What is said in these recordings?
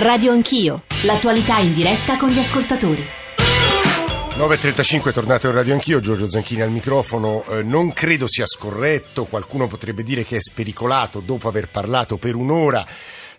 Radio Anch'io, l'attualità in diretta con gli ascoltatori. 9.35 tornato in radio anch'io, Giorgio Zanchini al microfono. Eh, non credo sia scorretto, qualcuno potrebbe dire che è spericolato dopo aver parlato per un'ora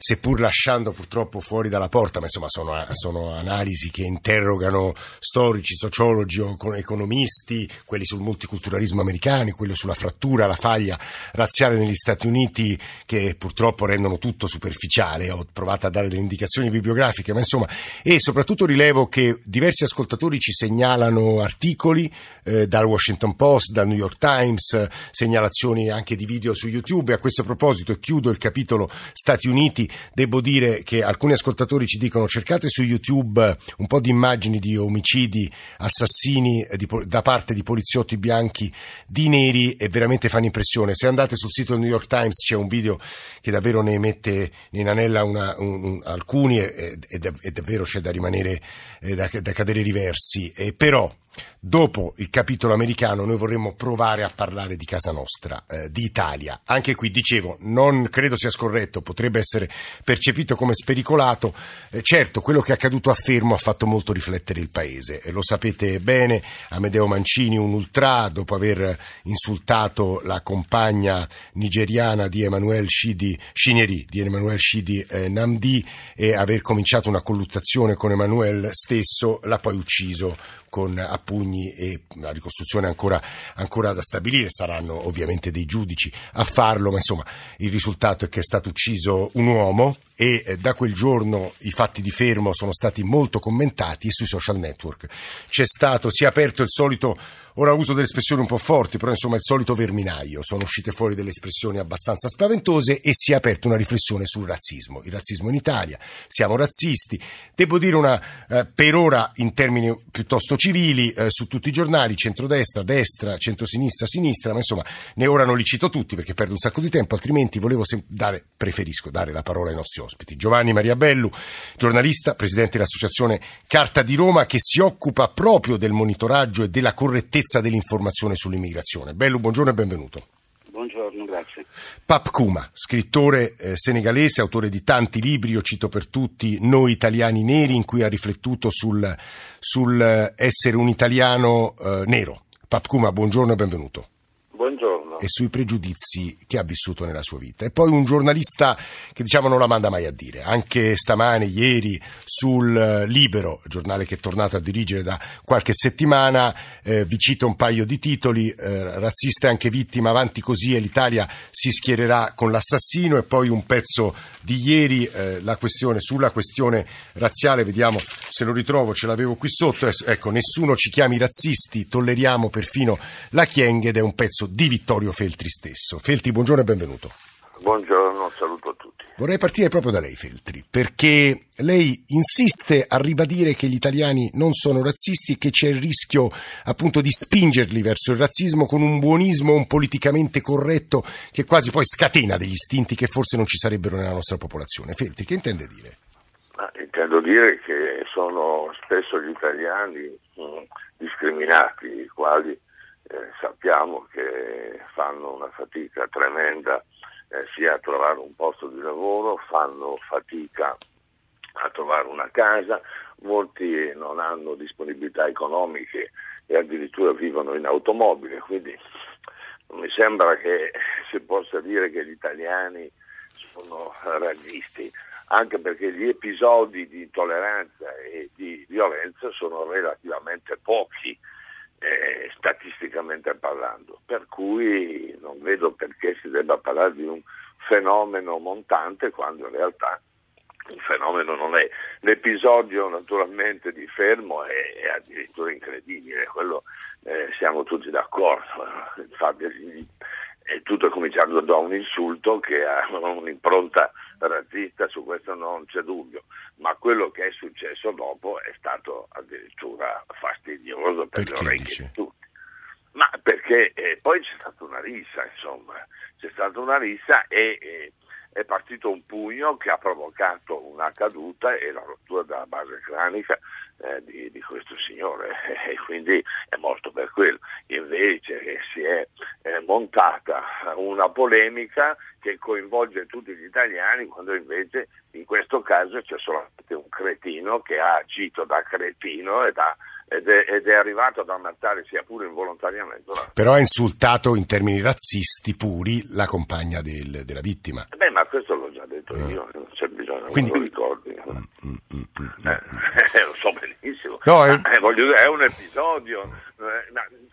seppur lasciando purtroppo fuori dalla porta, ma insomma sono, sono analisi che interrogano storici, sociologi, economisti, quelli sul multiculturalismo americano, quelli sulla frattura, la faglia razziale negli Stati Uniti che purtroppo rendono tutto superficiale. Ho provato a dare delle indicazioni bibliografiche, ma insomma, e soprattutto rilevo che diversi ascoltatori ci segnalano articoli eh, dal Washington Post, dal New York Times, segnalazioni anche di video su YouTube. E a questo proposito, chiudo il capitolo Stati Uniti, Devo dire che alcuni ascoltatori ci dicono cercate su YouTube un po' di immagini di omicidi, assassini di, da parte di poliziotti bianchi di neri e veramente fanno impressione. Se andate sul sito del New York Times c'è un video che davvero ne mette, ne inanella una, un, un, alcuni e, e, e, davvero c'è da rimanere, eh, da, da cadere riversi. Eh, però Dopo il capitolo americano noi vorremmo provare a parlare di casa nostra, eh, di Italia. Anche qui dicevo, non credo sia scorretto, potrebbe essere percepito come spericolato. Eh, certo, quello che è accaduto a Fermo ha fatto molto riflettere il paese. E lo sapete bene, Amedeo Mancini, un ultra, dopo aver insultato la compagna nigeriana di Emanuele Shidi, Shineri, di Emanuele Shidi eh, Namdi e aver cominciato una colluttazione con Emanuele stesso, l'ha poi ucciso con a pugni e la ricostruzione ancora, ancora da stabilire, saranno ovviamente dei giudici a farlo, ma insomma il risultato è che è stato ucciso un uomo e eh, da quel giorno i fatti di fermo sono stati molto commentati e sui social network c'è stato, si è aperto il solito, ora uso delle espressioni un po' forti, però insomma il solito verminaio, sono uscite fuori delle espressioni abbastanza spaventose e si è aperta una riflessione sul razzismo, il razzismo in Italia, siamo razzisti, devo dire una, eh, per ora in termini piuttosto civili, eh, su tutti i giornali, centrodestra, destra, centrosinistra, sinistra, ma insomma ne ora non li cito tutti perché perdo un sacco di tempo, altrimenti volevo sem- dare, preferisco dare la parola ai nostri ospiti. Giovanni Maria Bellu, giornalista, presidente dell'associazione Carta di Roma, che si occupa proprio del monitoraggio e della correttezza dell'informazione sull'immigrazione. Bellu, buongiorno e benvenuto. Buongiorno, grazie. Pap Kuma, scrittore eh, senegalese, autore di tanti libri, io cito per tutti Noi italiani neri, in cui ha riflettuto sul, sul eh, essere un italiano eh, nero. Pap Kuma, buongiorno e benvenuto e sui pregiudizi che ha vissuto nella sua vita. E poi un giornalista che diciamo non la manda mai a dire, anche stamane, ieri, sul eh, Libero, giornale che è tornato a dirigere da qualche settimana, eh, vi cito un paio di titoli, eh, razzista e anche vittima, avanti così e l'Italia si schiererà con l'assassino e poi un pezzo di ieri, eh, la questione, sulla questione razziale, vediamo se lo ritrovo, ce l'avevo qui sotto, ecco, nessuno ci chiami razzisti, tolleriamo perfino la Chieng ed è un pezzo di Vittorio Feltri stesso. Feltri, buongiorno e benvenuto. Buongiorno, saluto a tutti. Vorrei partire proprio da lei, Feltri, perché lei insiste a ribadire che gli italiani non sono razzisti e che c'è il rischio appunto di spingerli verso il razzismo con un buonismo un politicamente corretto che quasi poi scatena degli istinti che forse non ci sarebbero nella nostra popolazione. Feltri, che intende dire? Intendo dire che sono spesso gli italiani mm, discriminati, i quali eh, sappiamo che fanno una fatica tremenda eh, sia a trovare un posto di lavoro, fanno fatica a trovare una casa, molti non hanno disponibilità economiche e addirittura vivono in automobile, quindi non mi sembra che si possa dire che gli italiani sono razzisti, anche perché gli episodi di intolleranza e di violenza sono relativamente pochi eh, statisticamente parlando, per cui non vedo perché si debba parlare di un fenomeno montante quando in realtà il fenomeno non è. L'episodio naturalmente di Fermo è, è addirittura incredibile, quello eh, siamo tutti d'accordo. Infatti e tutto è cominciato da un insulto che ha un'impronta razzista, su questo non c'è dubbio, ma quello che è successo dopo è stato addirittura fastidioso per perché le orecchie dice? di tutti. Ma perché eh, poi c'è stata una rissa, insomma, c'è stata una rissa e, e è partito un pugno che ha provocato una caduta e la rottura della base cranica eh, di, di, questo signore e quindi è morto per quello. Invece si è eh, montata una polemica che coinvolge tutti gli italiani quando invece in questo caso c'è solamente un cretino che ha agito da cretino e da ed è, ed è, arrivato ad ammazzare sia pure involontariamente. Però ha insultato in termini razzisti puri la compagna del, della vittima. Beh, ma questo l'ho già detto mm. io, non c'è bisogno, Quindi... non lo ricordi. Mm, mm, mm, mm eh, mm. lo so benissimo. No, è... Eh, dire, è un episodio eh,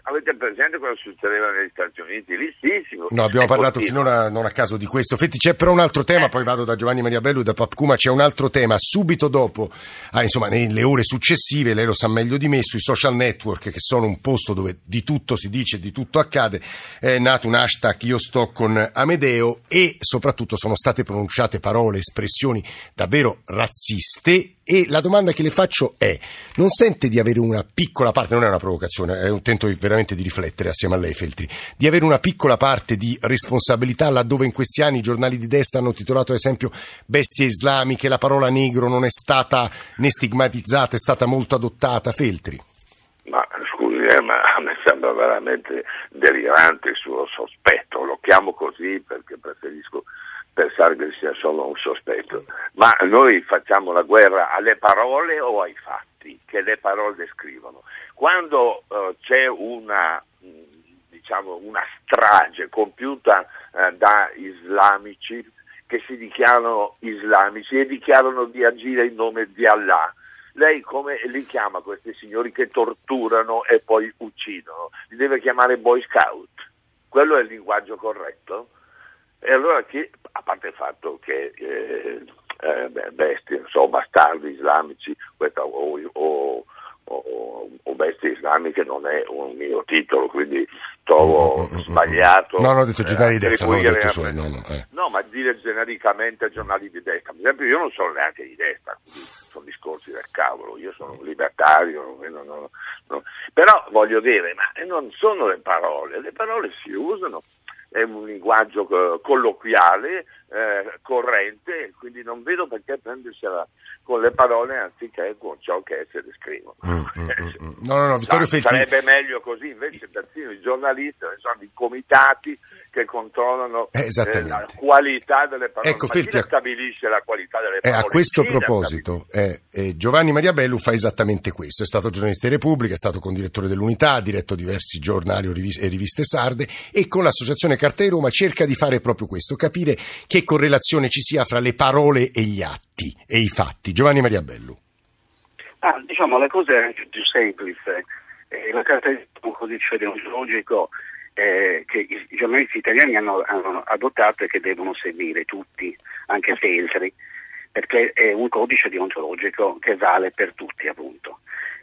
avete presente cosa succedeva negli Stati Uniti? Listissimo. No, abbiamo parlato continua. finora non a caso di questo. Fetti, c'è però un altro tema, eh. poi vado da Giovanni Maria Bello e da Papcuma, c'è un altro tema. Subito dopo, ah, insomma, nelle ore successive, lei lo sa meglio di me, sui social network, che sono un posto dove di tutto si dice, di tutto accade, è nato un hashtag Io sto con Amedeo e soprattutto sono state pronunciate parole, espressioni davvero razziste e la domanda che le faccio è, non sente di avere una piccola parte, non è una provocazione, è un tento veramente di riflettere assieme a lei Feltri, di avere una piccola parte di responsabilità laddove in questi anni i giornali di destra hanno titolato ad esempio bestie islamiche, la parola negro non è stata né stigmatizzata, è stata molto adottata, Feltri? Ma scusi, eh, ma a me sembra veramente delirante il suo sospetto, lo chiamo così perché preferisco pensare che sia solo un sospetto, ma noi facciamo la guerra alle parole o ai fatti che le parole descrivono. Quando uh, c'è una, diciamo, una, strage compiuta uh, da islamici che si dichiarano islamici e dichiarano di agire in nome di Allah, lei come li chiama questi signori che torturano e poi uccidono? Li deve chiamare boy scout? Quello è il linguaggio corretto? E allora chi, a parte il fatto che eh, eh, bestie, so, bastardi islamici questa, o, o, o, o, bestie islamiche non è un mio titolo, quindi trovo mm, mm, mm, sbagliato. No, no, ho detto giornali di destra, non ho detto solo, no, no, eh. no, ma dire genericamente giornali di destra, per esempio io non sono neanche di destra, sono discorsi del cavolo, io sono un libertario, no, però voglio dire, ma non sono le parole, le parole si usano è un linguaggio eh, colloquiale, eh, corrente, quindi non vedo perché prendersela con le parole anziché con ciò che esse descrivono. Mm, mm, mm, mm. no, no, no, Vittorio Feltri... Sarebbe meglio così, invece persino i giornalisti, sono i comitati che controllano eh, eh, la qualità delle parole. Ecco, Feltri, stabilisce la qualità delle parole? a questo proposito, eh, eh, Giovanni Maria Bellu fa esattamente questo. È stato giornalista di Repubblica, è stato condirettore dell'Unità, ha diretto diversi giornali e riviste sarde e con l'associazione Carta di Roma cerca di fare proprio questo, capire che correlazione ci sia fra le parole e gli atti e i fatti. Giovanni Maria Bellu. Ah, diciamo, la cosa è più semplice. Eh, la carta di un codice deontologico eh, che i, giornalisti italiani hanno, hanno, adottato e che devono seguire tutti, anche Feltri, perché è un codice deontologico che vale per tutti, appunto.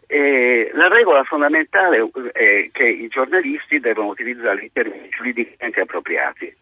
E la regola fondamentale è che i giornalisti devono utilizzare i termini giuridicamente appropriati.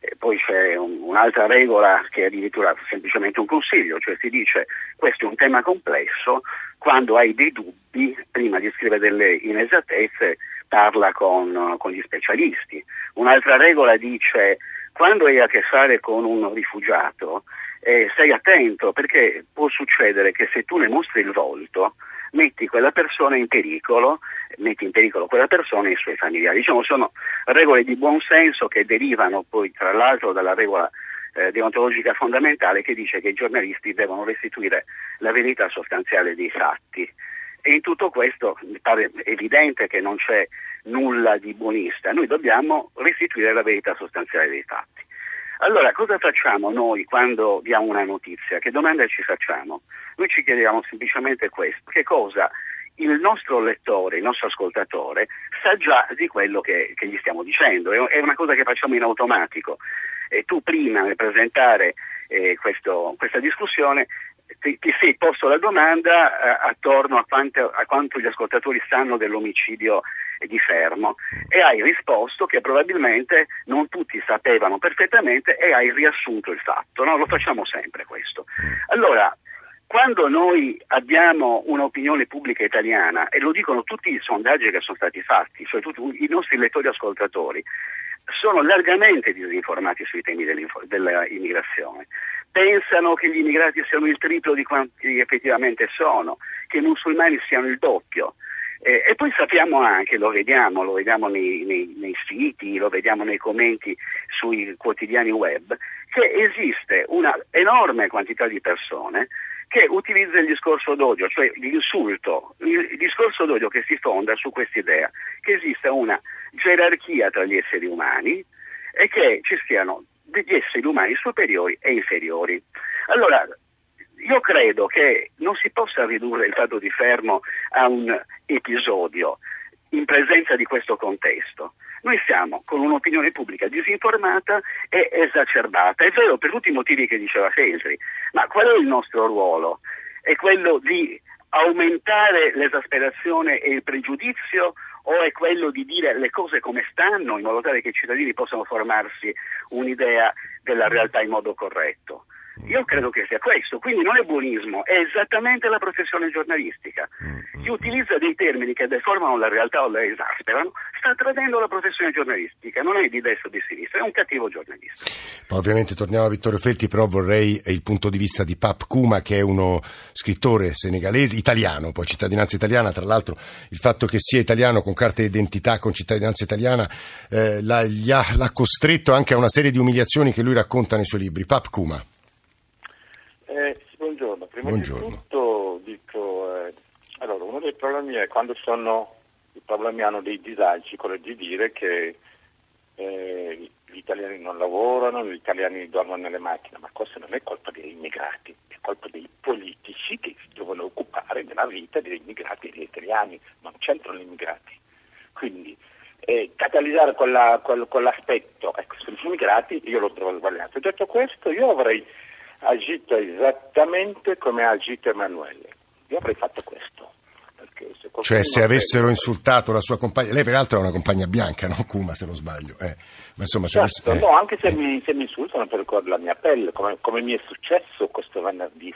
E poi c'è un, un'altra regola che è addirittura semplicemente un consiglio, cioè si dice questo è un tema complesso, quando hai dei dubbi, prima di scrivere delle inesattezze, parla con, con gli specialisti. Un'altra regola dice quando hai a che fare con un rifugiato, eh, stai attento perché può succedere che se tu ne mostri il volto, metti quella persona in pericolo, metti in pericolo quella persona e i suoi familiari. Diciamo, sono regole di buon senso che derivano poi tra l'altro dalla regola eh, deontologica fondamentale che dice che i giornalisti devono restituire la verità sostanziale dei fatti. E in tutto questo mi pare evidente che non c'è nulla di buonista, noi dobbiamo restituire la verità sostanziale dei fatti. Allora, cosa facciamo noi quando diamo una notizia? Che domanda ci facciamo? Noi ci chiediamo semplicemente questo, che cosa il nostro lettore, il nostro ascoltatore sa già di quello che, che gli stiamo dicendo, è, una cosa che facciamo in automatico. E tu prima nel presentare eh, questo, questa discussione ti, ti, sei posto la domanda eh, attorno a, quante, a, quanto gli ascoltatori sanno dell'omicidio di Fermo e hai risposto che probabilmente non tutti sapevano perfettamente e hai riassunto il fatto. No? Lo facciamo sempre questo. Allora, quando noi abbiamo un'opinione pubblica italiana, e lo dicono tutti i sondaggi che sono stati fatti, tutti i nostri lettori ascoltatori, sono largamente disinformati sui temi dell'immigrazione. Pensano che gli immigrati siano il triplo di quanti effettivamente sono, che i musulmani siano il doppio. Eh, e poi sappiamo anche, lo vediamo, lo vediamo nei, nei, nei, siti, lo vediamo nei commenti sui quotidiani web, che esiste una enorme quantità di persone che utilizza il discorso d'odio, cioè l'insulto, il discorso d'odio che si fonda su questa idea che esista una gerarchia tra gli esseri umani e che ci siano degli esseri umani superiori e inferiori. Allora, io credo che non si possa ridurre il dato di fermo a un episodio in presenza di questo contesto. Noi siamo con un'opinione pubblica disinformata e esacerbata. È vero per tutti i motivi che diceva Feltri, ma qual è il nostro ruolo? È quello di aumentare l'esasperazione e il pregiudizio o è quello di dire le cose come stanno in modo tale che i cittadini possano formarsi un'idea della realtà in modo corretto? Io credo che sia questo, quindi non è buonismo, è esattamente la professione giornalistica. Chi mm, utilizza dei termini che deformano la realtà o la esasperano sta tradendo la professione giornalistica, non è di destra o di sinistra, è un cattivo giornalista. Poi ovviamente torniamo a Vittorio Felti, però vorrei il punto di vista di Pap Kuma, che è uno scrittore senegalese, italiano, poi cittadinanza italiana, tra l'altro il fatto che sia italiano con carta d'identità, con cittadinanza italiana, eh, l'ha, ha, l'ha costretto anche a una serie di umiliazioni che lui racconta nei suoi libri. Pap Kuma. Prima Buongiorno. di tutto dico, eh, allora uno dei problemi è quando sono, i problemi hanno dei disagi, quello di dire che eh, gli italiani non lavorano, gli italiani dormono nelle macchine, ma questo non è colpa degli immigrati, è colpa dei politici che si devono occupare della vita degli immigrati e degli italiani, non c'entrano gli immigrati. Quindi eh, catalizzare quella, quel, quell'aspetto ecco, sugli immigrati io lo trovo sbagliato. Detto questo, io avrei agito esattamente come ha agito Emanuele. Io avrei fatto questo. Se cioè se avessero crede... insultato la sua compagna, lei peraltro è una compagna bianca, no? Kuma se non sbaglio. Eh. Ma insomma, se certo, avessero, eh. no, anche se, eh. mi, se, mi, insultano per la mia pelle, come, come, mi è successo questo venerdì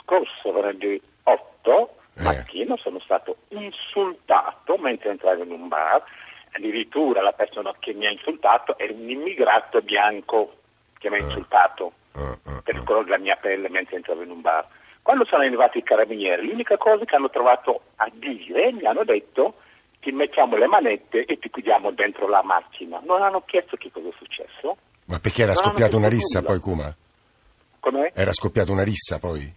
scorso, venerdì 8 eh. sono stato insultato mentre entravo in un bar, addirittura la persona che mi ha insultato era un immigrato bianco che mi ha eh. insultato per il colore della mia pelle mentre entravo in un bar. Quando sono arrivati i carabinieri, l'unica cosa che hanno trovato a dire, mi hanno detto ti mettiamo le manette e ti chiudiamo dentro la macchina. Non hanno chiesto che cosa è successo. Ma perché era scoppiata una rissa nulla. poi, Kuma? Com'è? Era scoppiata una rissa poi?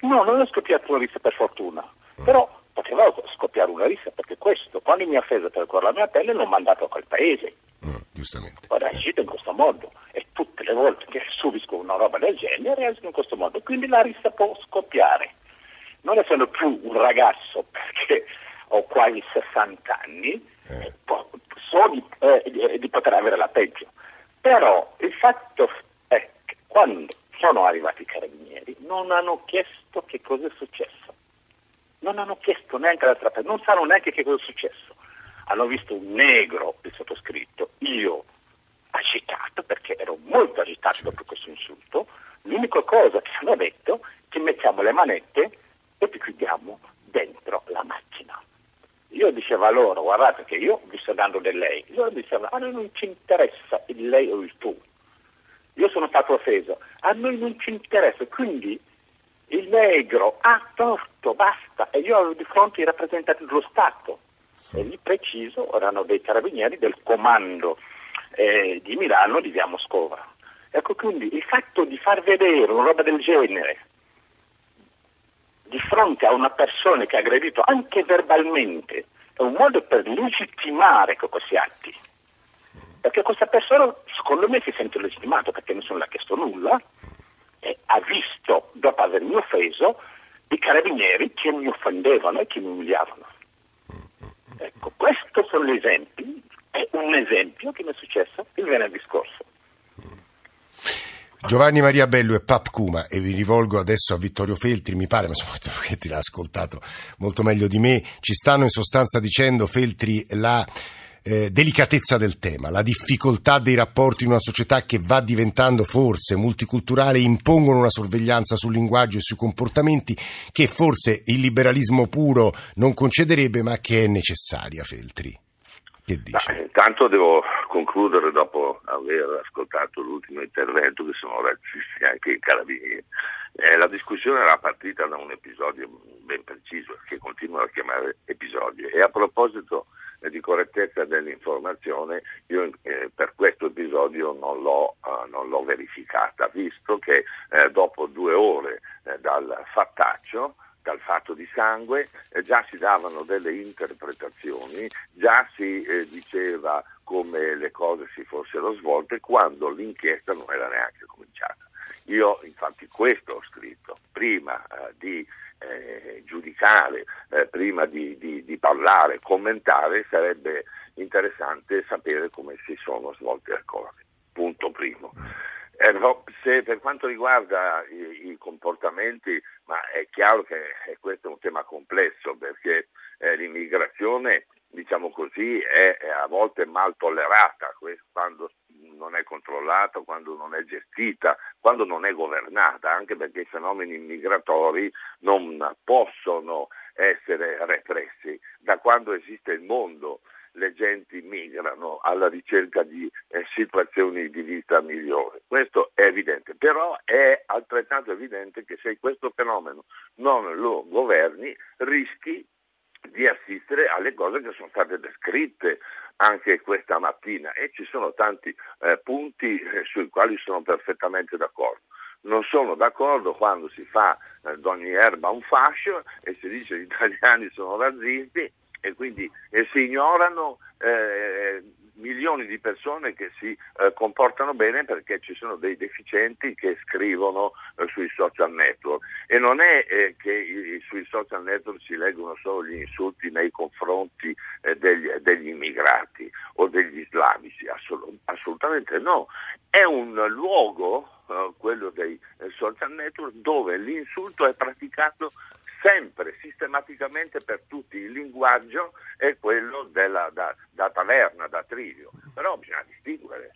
No, non è scoppiata una rissa per fortuna. Mm. Però poteva scoppiare una rissa perché questo, quando mi ha offeso per la mia pelle, l'ho mandato a quel paese. Mm, giustamente. Ora è agito in questo modo e tutte le volte che subisco una roba del genere reagisco in questo modo. Quindi la rissa può scoppiare. Non essendo più un ragazzo perché ho quasi 60 anni, eh. so di, eh, di poter avere la peggio. Però il fatto è che quando sono arrivati i carabinieri non hanno chiesto che cosa è successo. Non hanno chiesto neanche l'altra parte, non sanno neanche che cosa è successo. Hanno visto un negro, il sottoscritto, io agitato perché ero molto agitato dopo questo insulto, l'unica cosa che hanno detto è che mettiamo le manette e ti chiudiamo dentro la macchina. Io dicevo a loro, guardate che io vi sto dando del lei, loro dicevano a noi non ci interessa il lei o il tu, io sono stato offeso, a noi non ci interessa, quindi il negro ha torto, basta, e io avevo di fronte i rappresentanti dello Stato, e lì preciso erano dei carabinieri del comando eh, di Milano di via Moscova. Ecco quindi il fatto di far vedere una roba del genere di fronte a una persona che ha aggredito anche verbalmente è un modo per legittimare questi atti. Perché questa persona, secondo me, si sente legittimata perché nessuno le ha chiesto nulla e ha visto, dopo avermi offeso, i carabinieri che mi offendevano e che mi umiliavano. Ecco, questi sono gli esempi, è un esempio che mi è successo il venerdì scorso. Giovanni Maria Bello e Pap Kuma e vi rivolgo adesso a Vittorio Feltri, mi pare, ma insomma che ti l'ha ascoltato molto meglio di me, ci stanno in sostanza dicendo Feltri la eh, delicatezza del tema, la difficoltà dei rapporti in una società che va diventando forse multiculturale impongono una sorveglianza sul linguaggio e sui comportamenti che forse il liberalismo puro non concederebbe ma che è necessaria, Feltri. Che dice? Ma, intanto devo concludere dopo aver ascoltato l'ultimo intervento che sono razzisti anche i carabinieri. Eh, la discussione era partita da un episodio ben preciso che continuano a chiamare episodio e a proposito di correttezza dell'informazione io eh, per questo episodio non l'ho, uh, non l'ho verificata visto che eh, dopo due ore eh, dal fattaccio dal fatto di sangue, eh, già si davano delle interpretazioni, già si eh, diceva come le cose si fossero svolte quando l'inchiesta non era neanche cominciata. Io infatti questo ho scritto, prima eh, di eh, giudicare, eh, prima di, di, di, parlare, commentare, sarebbe interessante sapere come si sono svolte le cose. Punto primo. Eh, se per quanto riguarda i, i, comportamenti, ma è chiaro che questo è un tema complesso perché eh, l'immigrazione, diciamo così, è, è, a volte mal tollerata quando non è controllata, quando non è gestita, quando non è governata, anche perché i fenomeni immigratori non possono essere repressi. Da quando esiste il mondo le genti migrano alla ricerca di eh, situazioni di vita migliori. Questo è evidente, però è altrettanto evidente che se questo fenomeno non lo governi rischi di assistere alle cose che sono state descritte anche questa mattina e ci sono tanti eh, punti eh, sui quali sono perfettamente d'accordo. Non sono d'accordo quando si fa eh, d'ogni erba un fascio e si dice che gli italiani sono razzisti e quindi e si ignorano eh, milioni di persone che si eh, comportano bene perché ci sono dei deficienti che scrivono eh, sui social network. E non è eh, che i, sui social network si leggono solo gli insulti nei confronti eh, degli, degli, immigrati o degli islamici, assolut- assolutamente no, è un luogo, eh, quello dei eh, social network, dove l'insulto è praticato sempre, sistematicamente per tutti. Il linguaggio è quello della, da, da taverna, da trivio, però bisogna distinguere.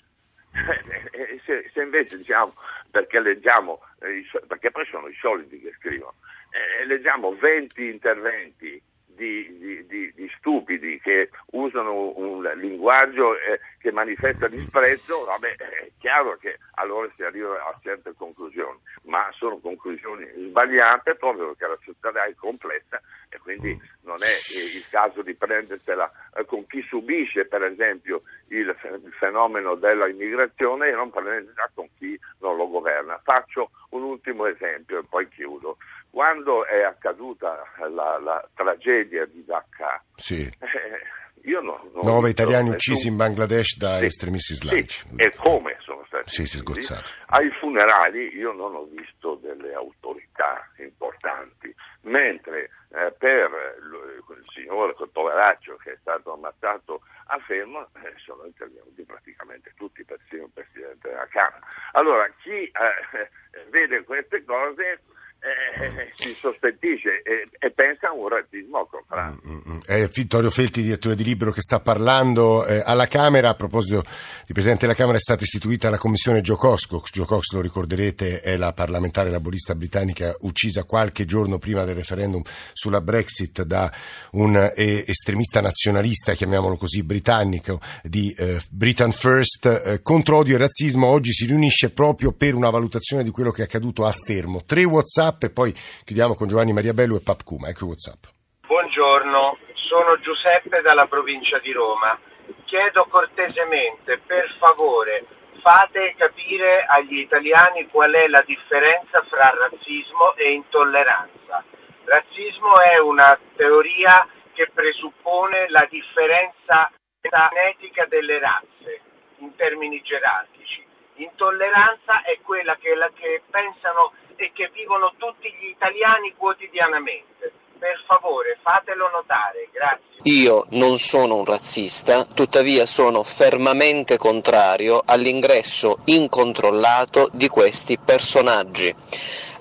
se, se, invece diciamo, perché leggiamo, eh, perché poi sono i soliti che scrivono, eh, leggiamo 20 interventi di, di, di, di, stupidi che usano un linguaggio eh, che manifesta disprezzo, vabbè, è chiaro che allora si arriva a certe conclusioni, ma sono conclusioni sbagliate proprio perché la società è complessa quindi non è il caso di prendersela eh, con chi subisce per esempio il, fenomeno dell'immigrazione e non prendersela con chi non lo governa. Faccio un ultimo esempio e poi chiudo. Quando è accaduta la, la tragedia di Dhaka, sì. eh, io no, Nove italiani uccisi in Bangladesh da sì, estremisti islamici. Sì, e come sono stati sì, sì, sgozzati. Ai funerali io non ho visto delle autorità importanti, mentre eh, per il signore, quel poveraccio che è stato ammazzato a Fermo, eh, sono intervenuti praticamente tutti, persino il Presidente della Camera. Allora, chi eh, vede queste cose eh, si sospettisce e, e, pensa a un razzismo contrario. Mm, mm, mm. È Vittorio Felti, direttore di Libro, che sta parlando eh, alla Camera. A proposito di Presidente della Camera è stata istituita la commissione Joe Cox. Joe Cox, lo ricorderete, è la parlamentare laborista britannica uccisa qualche giorno prima del referendum sulla Brexit da un eh, estremista nazionalista, chiamiamolo così, britannico, di eh, Britain First. Eh, contro odio e razzismo oggi si riunisce proprio per una valutazione di quello che è accaduto a Fermo. Tre WhatsApp WhatsApp e poi chiudiamo con Giovanni Maria Bello e Pap Kuma. Ecco WhatsApp. Buongiorno, sono Giuseppe dalla provincia di Roma. Chiedo cortesemente, per favore, fate capire agli italiani qual è la differenza fra razzismo e intolleranza. Razzismo è una teoria che presuppone la differenza genetica delle razze in termini gerarchici. Intolleranza è quella che, la, che pensano e che vivono tutti gli italiani quotidianamente. Per favore, fatelo notare, grazie. Io non sono un razzista, tuttavia sono fermamente contrario all'ingresso incontrollato di questi personaggi.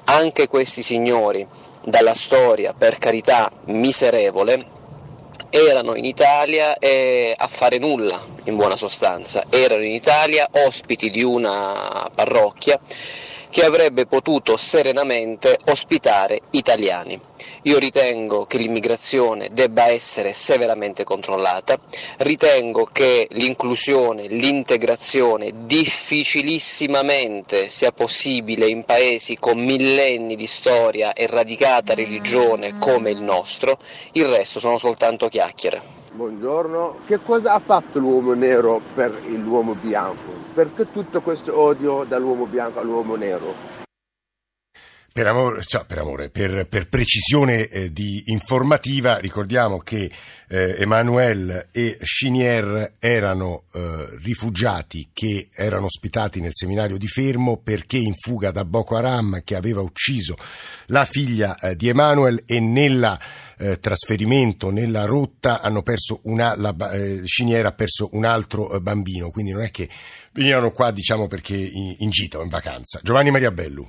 Anche questi signori, dalla storia, per carità, miserevole, erano in Italia eh, a fare nulla, in buona sostanza, erano in Italia ospiti di una parrocchia che avrebbe potuto serenamente ospitare italiani. Io ritengo che l'immigrazione debba essere severamente controllata, ritengo che l'inclusione, l'integrazione difficilissimamente sia possibile in paesi con millenni di storia e radicata religione come il nostro, il resto sono soltanto chiacchiere. Buongiorno, che cosa ha fatto l'uomo nero per l'uomo bianco? Perché tutto questo odio dall'uomo bianco all'uomo nero? Per amore, cioè per, amore, per, per precisione eh, di informativa, ricordiamo che eh, Emmanuel e Chinier erano eh, rifugiati che erano ospitati nel seminario di Fermo perché in fuga da Boko Haram che aveva ucciso la figlia eh, di Emmanuel e nel eh, trasferimento, nella rotta, hanno perso una, la, eh, Chinier ha perso un altro bambino, quindi non è che venivano qua diciamo perché in, in gita o in vacanza. Giovanni Maria Bellu.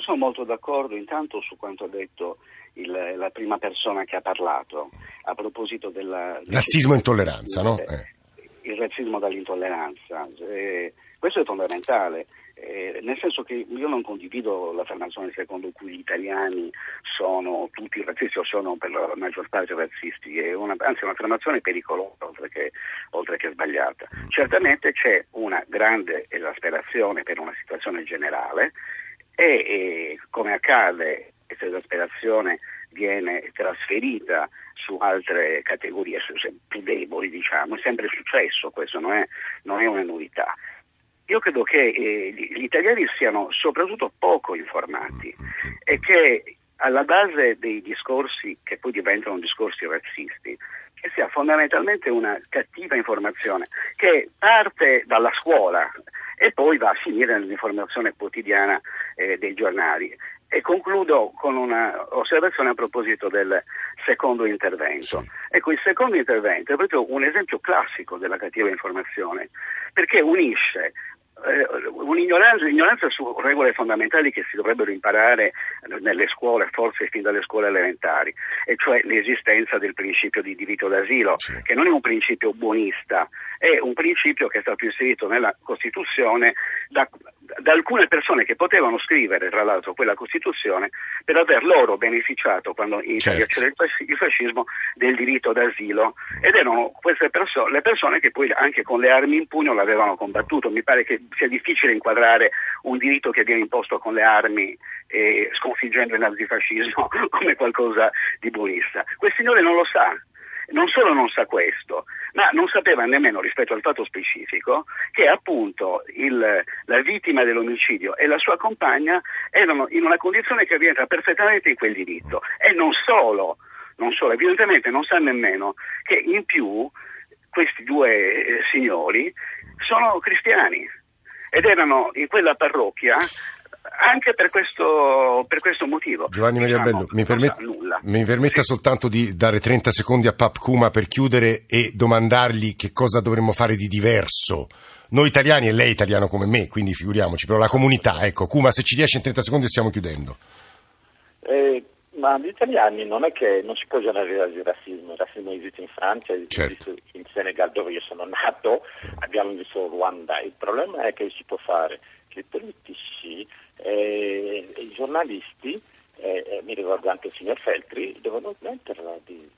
Eh, io sono molto d'accordo intanto su quanto ha detto il, la prima persona che ha parlato a proposito del razzismo e intolleranza, no? Eh. Il razzismo dall'intolleranza. Eh, questo è fondamentale. Eh, nel senso che io non condivido l'affermazione secondo cui gli italiani sono tutti razzisti o sono per la maggior parte razzisti, è una, anzi è un'affermazione pericolosa oltre che, oltre che sbagliata. Certamente c'è una grande esasperazione per una situazione generale e, e come accade questa esasperazione viene trasferita su altre categorie più deboli, diciamo, è sempre successo, questo non è, non è una novità. Io credo che eh, gli italiani siano soprattutto poco informati e che alla base dei discorsi che poi diventano discorsi razzisti che sia fondamentalmente una cattiva informazione che parte dalla scuola e poi va a finire nell'informazione quotidiana eh, dei giornali. E concludo con un'osservazione a proposito del secondo intervento. Sì. Ecco, il secondo intervento è proprio un esempio classico della cattiva informazione, perché unisce un'ignoranza, un'ignoranza, su regole fondamentali che si dovrebbero imparare nelle scuole, forse fin dalle scuole elementari, e cioè l'esistenza del principio di diritto d'asilo, sì. che non è un principio buonista, è un principio che è stato inserito nella Costituzione da, da alcune persone che potevano scrivere, tra l'altro, quella Costituzione per aver loro beneficiato, quando in Italia certo. c'era il fascismo, del diritto d'asilo. Ed erano queste persone, le persone che poi anche con le armi in pugno l'avevano combattuto. Mi pare che sia difficile inquadrare un diritto che viene imposto con le armi e sconfiggendo il nazifascismo come qualcosa di buonista. Quel signore non lo sa, non solo non sa questo, ma non sapeva nemmeno rispetto al fatto specifico che appunto il, la vittima dell'omicidio e la sua compagna erano in una condizione che rientra perfettamente in quel diritto. E non solo, non solo, evidentemente non sa nemmeno che in più questi due eh, signori sono cristiani ed erano in quella parrocchia anche per questo, per questo motivo. Giovanni Maria diciamo, Bello, mi, permet- mi permetta sì. soltanto di dare 30 secondi a Pap Kuma per chiudere e domandargli che cosa dovremmo fare di diverso. Noi italiani e lei italiano come me, quindi figuriamoci, però la comunità, ecco, Kuma se ci riesce in 30 secondi stiamo chiudendo. Eh, ma gli italiani non è che non si può generalizzare il razzismo, il razzismo esiste in Francia, esiste certo. in Senegal dove io sono nato, abbiamo visto Ruanda, il problema è che si può fare che politici e eh, i giornalisti, eh, eh, mi ricordo anche il signor Feltri, devono smetterla di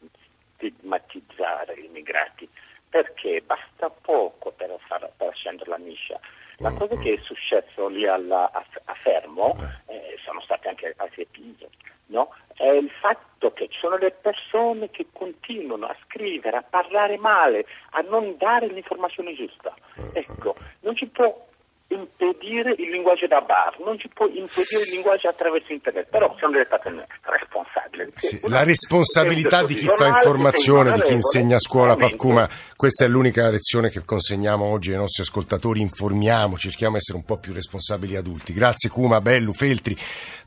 stigmatizzare gli immigrati perché basta poco per, far, per scendere la miscia. La mm, cosa che è mm. successo lì alla, a, a, Fermo, eh, sono stati anche altri episodi, no? è il fatto che ci sono le persone che continuano a scrivere, a parlare male, a non dare l'informazione giusta. Ecco, non ci può impedire il linguaggio da bar, non ci può impedire il linguaggio attraverso internet, però delle persone responsabili. Sì, la responsabilità di chi fa informazione, di chi insegna a scuola, Papcuma, questa è l'unica lezione che consegniamo oggi ai nostri ascoltatori, informiamo, cerchiamo di essere un po' più responsabili adulti. Grazie Cuma, Bellu, Feltri,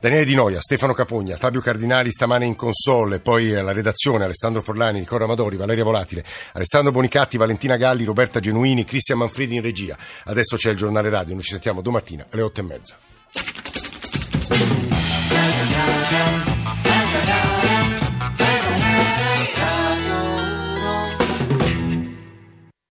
Daniele Di Noia, Stefano Capogna, Fabio Cardinali stamane in console, poi alla redazione Alessandro Forlani, Nicola Amadori, Valeria Volatile, Alessandro Bonicatti, Valentina Galli, Roberta Genuini, Cristian Manfredi in regia. Adesso c'è il giornale radio noi ci sentiamo domattina alle otto e mezza.